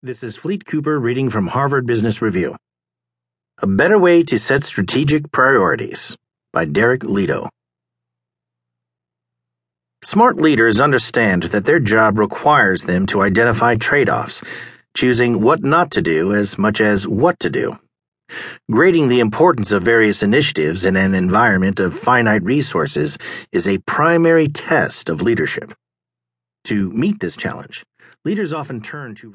This is Fleet Cooper reading from Harvard Business Review. A Better Way to Set Strategic Priorities by Derek Lidow. Smart leaders understand that their job requires them to identify trade offs, choosing what not to do as much as what to do. Grading the importance of various initiatives in an environment of finite resources is a primary test of leadership. To meet this challenge, leaders often turn to